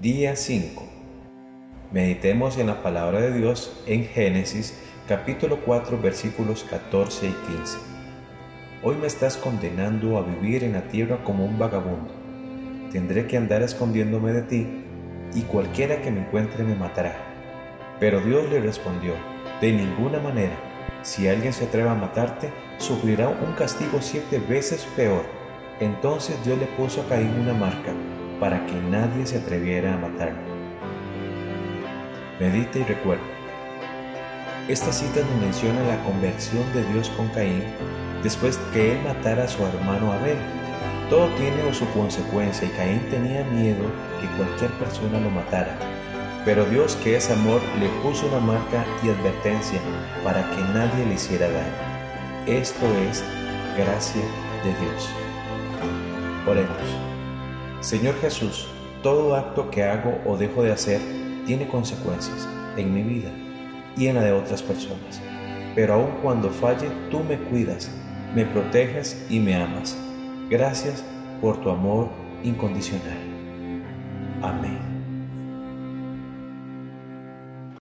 Día 5. Meditemos en la palabra de Dios en Génesis capítulo 4 versículos 14 y 15. Hoy me estás condenando a vivir en la tierra como un vagabundo. Tendré que andar escondiéndome de ti y cualquiera que me encuentre me matará. Pero Dios le respondió, de ninguna manera. Si alguien se atreve a matarte, sufrirá un castigo siete veces peor. Entonces Dios le puso a Caín una marca para que nadie se atreviera a matarlo. Medita y recuerda. Esta cita nos menciona la conversión de Dios con Caín después que él matara a su hermano Abel. Todo tiene su consecuencia y Caín tenía miedo que cualquier persona lo matara. Pero Dios, que es amor, le puso una marca y advertencia para que nadie le hiciera daño. Esto es gracia de Dios. Oremos. Señor Jesús, todo acto que hago o dejo de hacer tiene consecuencias en mi vida y en la de otras personas. Pero aun cuando falle, tú me cuidas, me proteges y me amas. Gracias por tu amor incondicional. Amén.